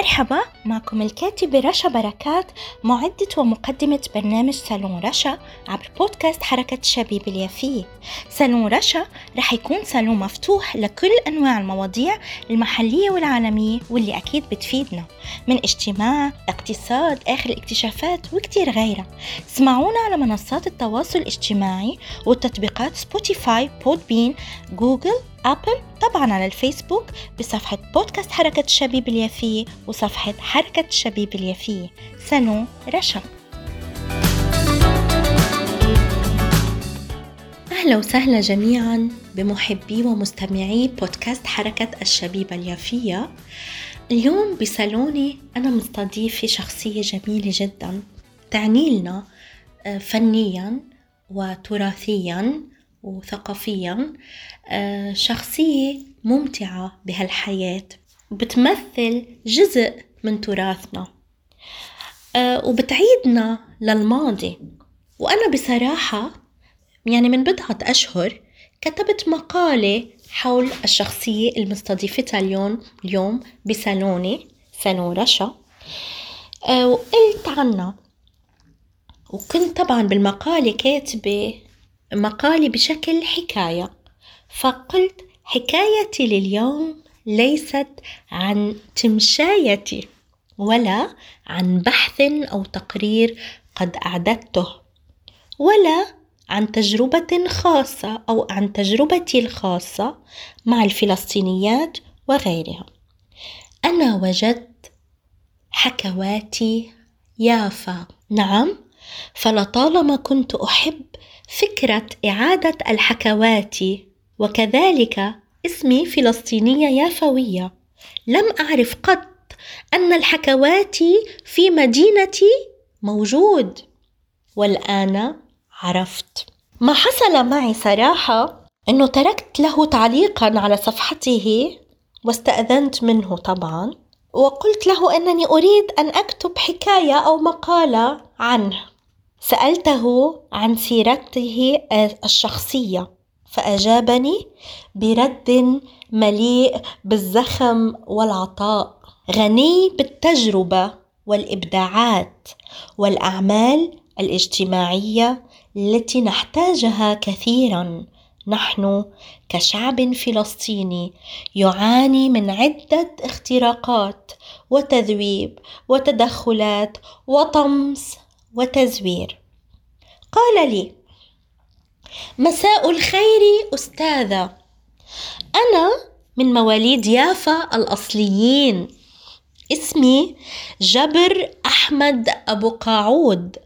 مرحبا معكم الكاتبة رشا بركات معدة ومقدمة برنامج صالون رشا عبر بودكاست حركة الشبيبة اليافية. صالون رشا رح يكون صالون مفتوح لكل أنواع المواضيع المحلية والعالمية واللي أكيد بتفيدنا من اجتماع اقتصاد آخر الاكتشافات وكتير غيرها. اسمعونا على منصات التواصل الاجتماعي والتطبيقات Spotify Podbean Google أبل طبعا على الفيسبوك بصفحة بودكاست حركة الشبيب اليافية وصفحة حركة الشبيب اليافية سنو رشا. أهلا وسهلا جميعا بمحبي ومستمعي بودكاست حركة الشبيبة اليافية. اليوم بصالوني أنا مستضيفة شخصية جميلة جدا. تعني لنا آه، فنيا وتراثيا وثقافيا آه، شخصية ممتعة بهالحياة. بتمثل جزء من تراثنا. آه، وبتعيدنا للماضي. وأنا بصراحة يعني من بضعة أشهر كتبت مقالة حول الشخصية المستضيفتها اليوم اليوم بصالوني صالون رشا. آه، وقلت عنها. وكنت طبعا بالمقالة كاتبة مقالي بشكل حكاية. فقلت حكايتي لليوم ليست عن تمشايتي ولا عن بحث أو تقرير قد أعددته ولا عن تجربة خاصة أو عن تجربتي الخاصة مع الفلسطينيات وغيرها. أنا وجدت حكواتي يافا. نعم؟ فلطالما كنت أحب فكرة إعادة الحكوات وكذلك اسمي فلسطينية يافوية لم أعرف قط أن الحكوات في مدينتي موجود والآن عرفت. ما حصل معي صراحة أنه تركت له تعليقا على صفحته واستأذنت منه طبعا وقلت له أنني أريد أن أكتب حكاية أو مقالة عنه. سألته عن سيرته الشخصية فأجابني برد مليء بالزخم والعطاء. غني بالتجربة والإبداعات والأعمال الاجتماعية التي نحتاجها كثيرا. نحن كشعب فلسطيني يعاني من عدة اختراقات وتذويب وتدخلات وطمس وتزوير. قال لي مساء الخير أستاذة. أنا من مواليد يافا الأصليين. اسمي جبر أحمد أبو قاعود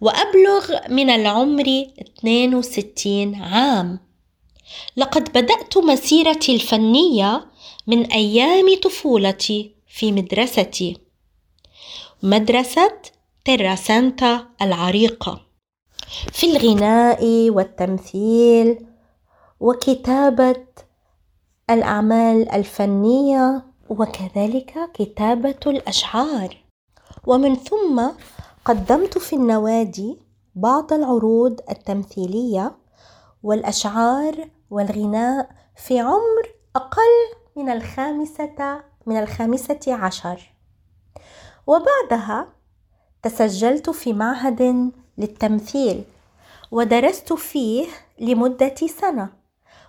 وأبلغ من العمر 62 عام. لقد بدأت مسيرتي الفنية من أيام طفولتي في مدرستي. مدرسة تيرا سانتا العريقة في الغناء والتمثيل وكتابة الأعمال الفنية وكذلك كتابة الأشعار. ومن ثم قدمت في النوادي بعض العروض التمثيلية والأشعار والغناء في عمر أقل من الخامسة من الخامسة عشر. وبعدها تسجلت في معهد للتمثيل ودرست فيه لمدة سنة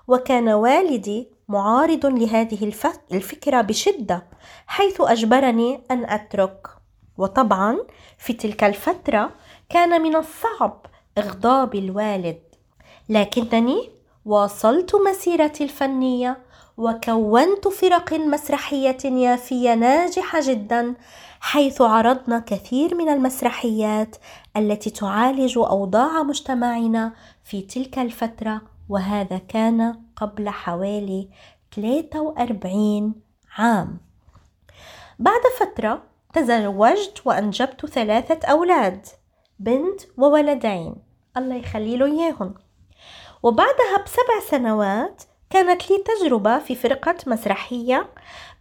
وكان والدي معارض لهذه الفكرة بشدة حيث أجبرني أن أترك. وطبعا في تلك الفترة كان من الصعب إغضاب الوالد لكنني واصلت مسيرتي الفنية وكونت فرق مسرحية يافية ناجحة جدا حيث عرضنا كثير من المسرحيات التي تعالج أوضاع مجتمعنا في تلك الفترة وهذا كان قبل حوالي 43 عام. بعد فترة تزوجت وأنجبت ثلاثة أولاد بنت وولدين. الله يخلي له إياهم. وبعدها بسبع سنوات كانت لي تجربة في فرقة مسرحية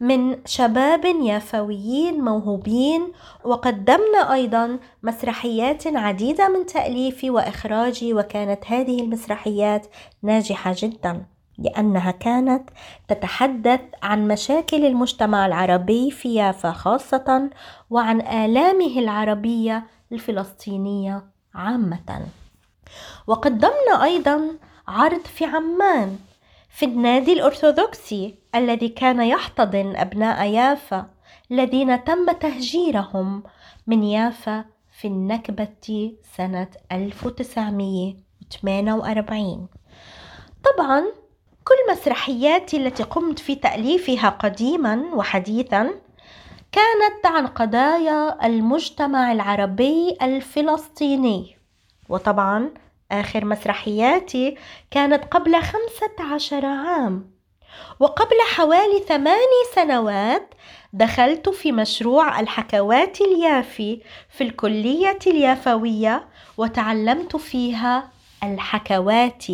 من شباب يافويين موهوبين وقدمنا أيضا مسرحيات عديدة من تأليفي وإخراجي وكانت هذه المسرحيات ناجحة جدا لأنها كانت تتحدث عن مشاكل المجتمع العربي في يافا خاصة وعن آلامه العربية الفلسطينية عامة. وقدمنا أيضا عرض في عمان في النادي الأرثوذكسي الذي كان يحتضن أبناء يافا الذين تم تهجيرهم من يافا في النكبة سنة 1948 طبعا كل مسرحياتي التي قمت في تأليفها قديما وحديثا كانت عن قضايا المجتمع العربي الفلسطيني. وطبعا آخر مسرحياتي كانت قبل خمسة عشر عام. وقبل حوالي ثماني سنوات دخلت في مشروع الحكوات اليافي في الكلية اليافوية وتعلمت فيها الحكوات.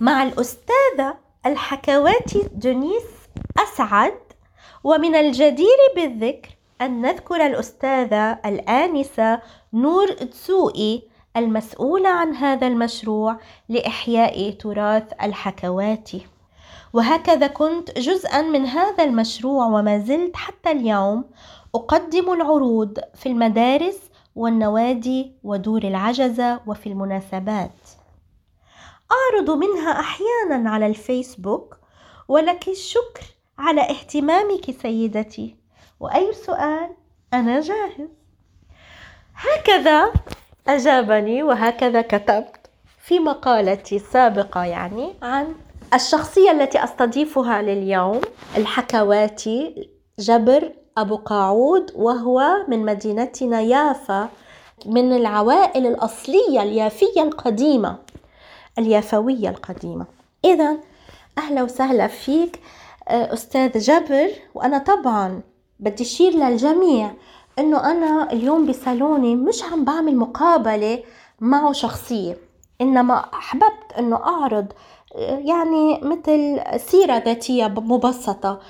مع الأستاذة الحكواتي دونيس أسعد ومن الجدير بالذكر أن نذكر الأستاذة الآنسة نور تسوئي المسؤولة عن هذا المشروع لإحياء تراث الحكوات. وهكذا كنت جزءا من هذا المشروع وما زلت حتى اليوم أقدم العروض في المدارس والنوادي ودور العجزة وفي المناسبات. أعرض منها أحيانا على الفيسبوك ولك الشكر على اهتمامك سيدتي. وأي سؤال أنا جاهز. هكذا أجابني وهكذا كتبت في مقالتي السابقة يعني عن الشخصية التي أستضيفها لليوم الحكواتي جبر أبو قاعود وهو من مدينتنا يافا من العوائل الأصلية اليافية القديمة اليافوية القديمة. إذا أهلا وسهلا فيك أستاذ جبر وأنا طبعا بدي أشير للجميع. إنه أنا اليوم بصالوني مش عم بعمل مقابلة معه شخصية إنما أحببت إنه أعرض يعني مثل سيرة ذاتية مبسطة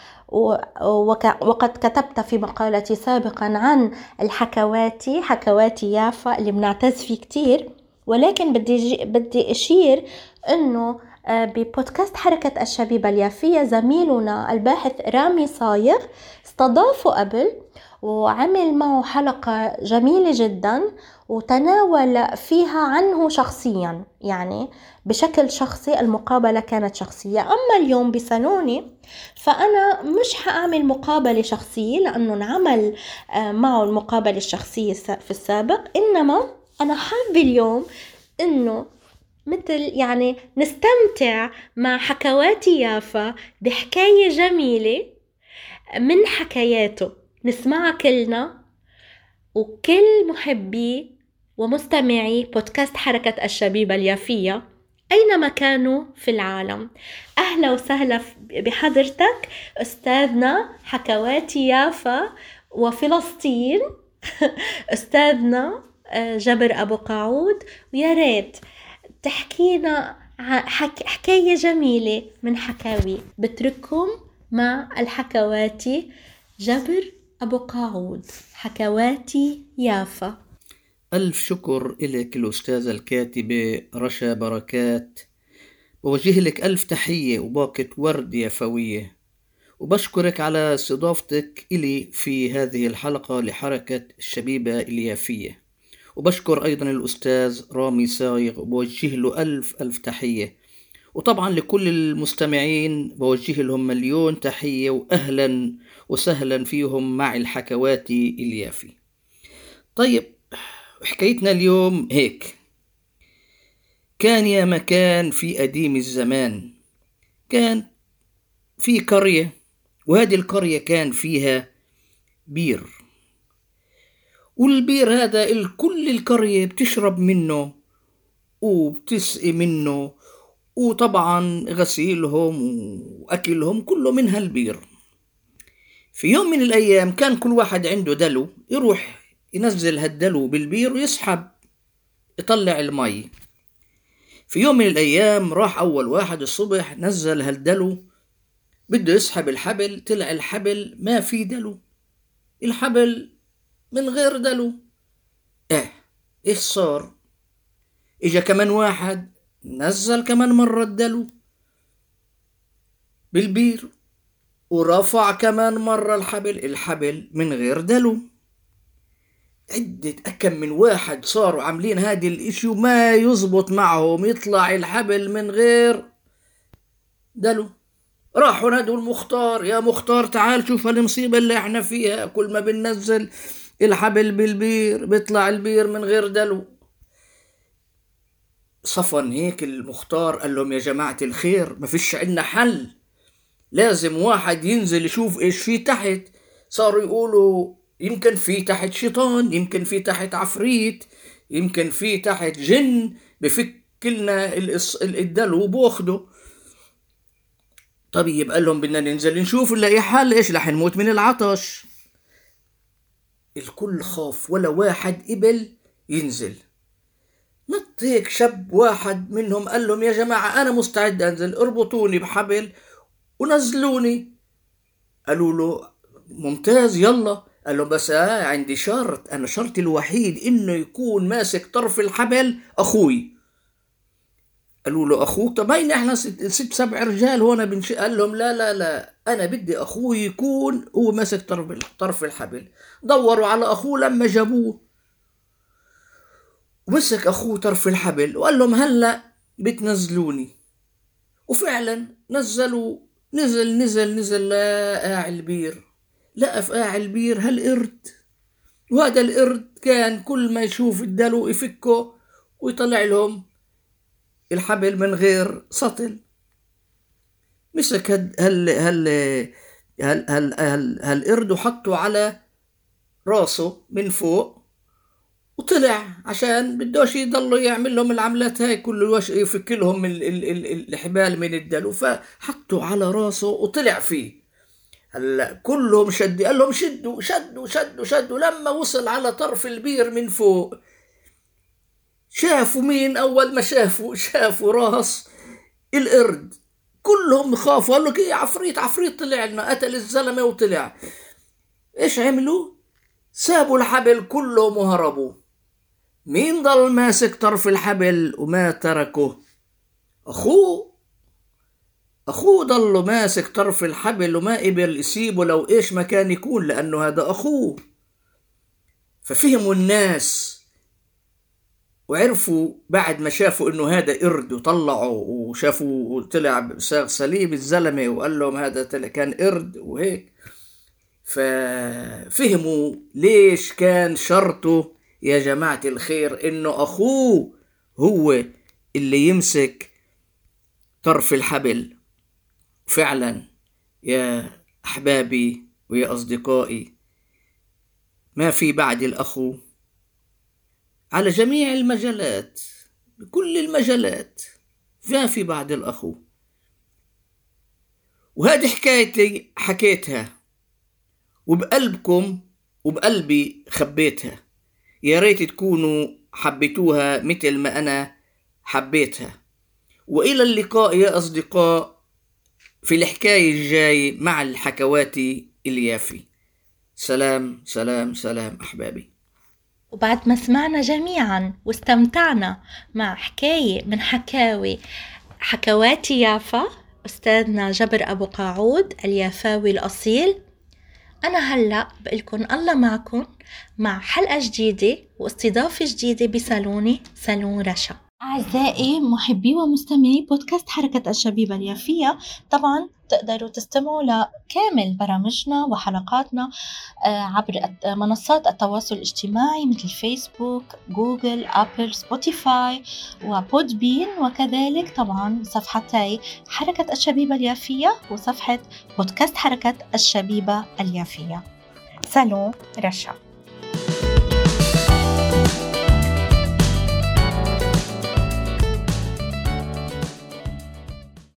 وقد كتبت في مقالتي سابقا عن الحكواتي حكواتي يافا اللي بنعتز فيه كتير ولكن بدي بدي أشير إنه آه، ببودكاست حركة الشبيبة اليافية زميلنا الباحث رامي صايغ استضافه قبل وعمل معه حلقة جميلة جدا وتناول فيها عنه شخصيا يعني بشكل شخصي المقابلة كانت شخصية. أما اليوم بسنوني فأنا مش حأعمل مقابلة شخصية لأنه انعمل آه، معه المقابلة الشخصية في السابق. إنما أنا حابة اليوم إنه مثل يعني نستمتع مع حكوات يافا بحكاية جميلة من حكاياته. نسمعها كلنا وكل محبي ومستمعي بودكاست حركة الشبيبة اليافية أينما كانوا في العالم. أهلا وسهلا بحضرتك أستاذنا حكواتي يافا وفلسطين. أستاذنا آه، جبر أبو قاعود ويا ريت تحكينا حكاية جميلة من حكاوي. بترككم مع الحكواتي جبر أبو قاعود حكواتي يافا. ألف شكر إلك الأستاذة الكاتبة رشا بركات. بوجه لك ألف تحية وباقة ورد يافوية وبشكرك على استضافتك إلي في هذه الحلقة لحركة الشبيبة اليافية. وبشكر أيضا الأستاذ رامي صايغ وبوجه له ألف ألف تحية. وطبعا لكل المستمعين بوجه لهم مليون تحية وأهلا وسهلا فيهم مع الحكواتي اليافي. طيب حكايتنا اليوم هيك. كان يا مكان في قديم الزمان. كان في قرية وهذه القرية كان فيها بير. والبير هذا الكل القرية بتشرب منه وبتسقي منه وطبعا غسيلهم وأكلهم كله من هالبير. في يوم من الأيام كان كل واحد عنده دلو يروح ينزل هالدلو بالبير ويسحب يطلع المي. في يوم من الأيام راح أول واحد الصبح نزل هالدلو بده يسحب الحبل طلع الحبل ما في دلو. الحبل من غير دلو. إيه إيش صار؟ إجا كمان واحد نزل كمان مرة الدلو بالبير ورفع كمان مرة الحبل الحبل من غير دلو عدة أكم من واحد صاروا عاملين هذه الإشي وما يزبط معهم يطلع الحبل من غير دلو راحوا نادوا المختار يا مختار تعال شوف هالمصيبة اللي إحنا فيها. كل ما بننزل الحبل بالبير بيطلع البير من غير دلو صفن هيك المختار قال لهم يا جماعة الخير ما فيش عندنا حل. لازم واحد ينزل يشوف إيش في تحت. صاروا يقولوا يمكن في تحت شيطان يمكن في تحت عفريت يمكن في تحت جن بفك لنا الدلو وبأخده. طيب قال لهم بدنا ننزل نشوف نلاقي حل إيش رح نموت من العطش. الكل خاف ولا واحد قبل ينزل. نط هيك شاب واحد منهم قال لهم يا جماعة أنا مستعد أنزل اربطوني بحبل ونزلوني. قالوا له ممتاز يلا. قال له بس آه عندي شرط أنا شرطي الوحيد إنه يكون ماسك طرف الحبل أخوي. قالوا له أخوك طب هين إحنا ست, ست سبع رجال هون بنش قال لهم لا لا لا أنا بدي أخوي يكون هو ماسك طرف طرف الحبل. دوروا على أخوه لما جابوه. ومسك أخوه طرف الحبل وقال لهم هلا بتنزلوني. وفعلا نزلوا نزل نزل نزل لقاع البير لقى في قاع البير هالقرد. وهذا القرد كان كل ما يشوف الدلو يفكه ويطلع لهم الحبل من غير سطل. مسك هال هال هال هال هال هالقرد وحطه على راسه من فوق. وطلع عشان بدوش يضلوا يعمل لهم العملات هاي كل وش يفك لهم الحبال من الدلو. فحطوا على راسه وطلع فيه. هلا كلهم شد قال لهم شدوا شدوا شدوا شدوا. لما وصل على طرف البير من فوق شافوا مين؟ أول ما شافوا شافوا راس القرد. كلهم خافوا قالوا لك إيه عفريت عفريت طلع لنا قتل الزلمة وطلع. إيش عملوا؟ سابوا الحبل كلهم وهربوا. مين ضل ماسك طرف الحبل وما تركه؟ أخوه. أخوه ضل ماسك طرف الحبل وما قبل يسيبه لو إيش ما كان يكون لأنه هذا أخوه. ففهموا الناس وعرفوا بعد ما شافوا إنه هذا قرد وطلعوا وشافوا طلع صاغ سليم الزلمة وقال لهم هذا كان قرد وهيك. ففهموا ليش كان شرطه يا جماعة الخير إنه أخوه هو اللي يمسك طرف الحبل. فعلا يا أحبابي ويا أصدقائي ما في بعد الأخو. على جميع المجالات بكل المجالات ما في بعد الأخو. وهذه حكايتي حكيتها وبقلبكم وبقلبي خبيتها. يا ريت تكونوا حبيتوها مثل ما أنا حبيتها. وإلى اللقاء يا أصدقاء في الحكاية الجاي مع الحكواتي اليافي. سلام سلام سلام أحبابي. وبعد ما سمعنا جميعا واستمتعنا مع حكاية من حكاوي حكواتي يافا أستاذنا جبر أبو قاعود اليافاوي الأصيل أنا هلأ بقلكن الله معكم مع حلقة جديدة واستضافة جديدة بصالوني صالون رشا. أعزائي محبي ومستمعي بودكاست حركة الشبيبة اليافية. طبعا تقدروا تستمعوا لكامل برامجنا وحلقاتنا آه، عبر منصات التواصل الاجتماعي مثل Facebook Google Apple Spotify و Podbean وكذلك طبعا صفحتي حركة الشبيبة اليافية وصفحة بودكاست حركة الشبيبة اليافية. صالون رشا.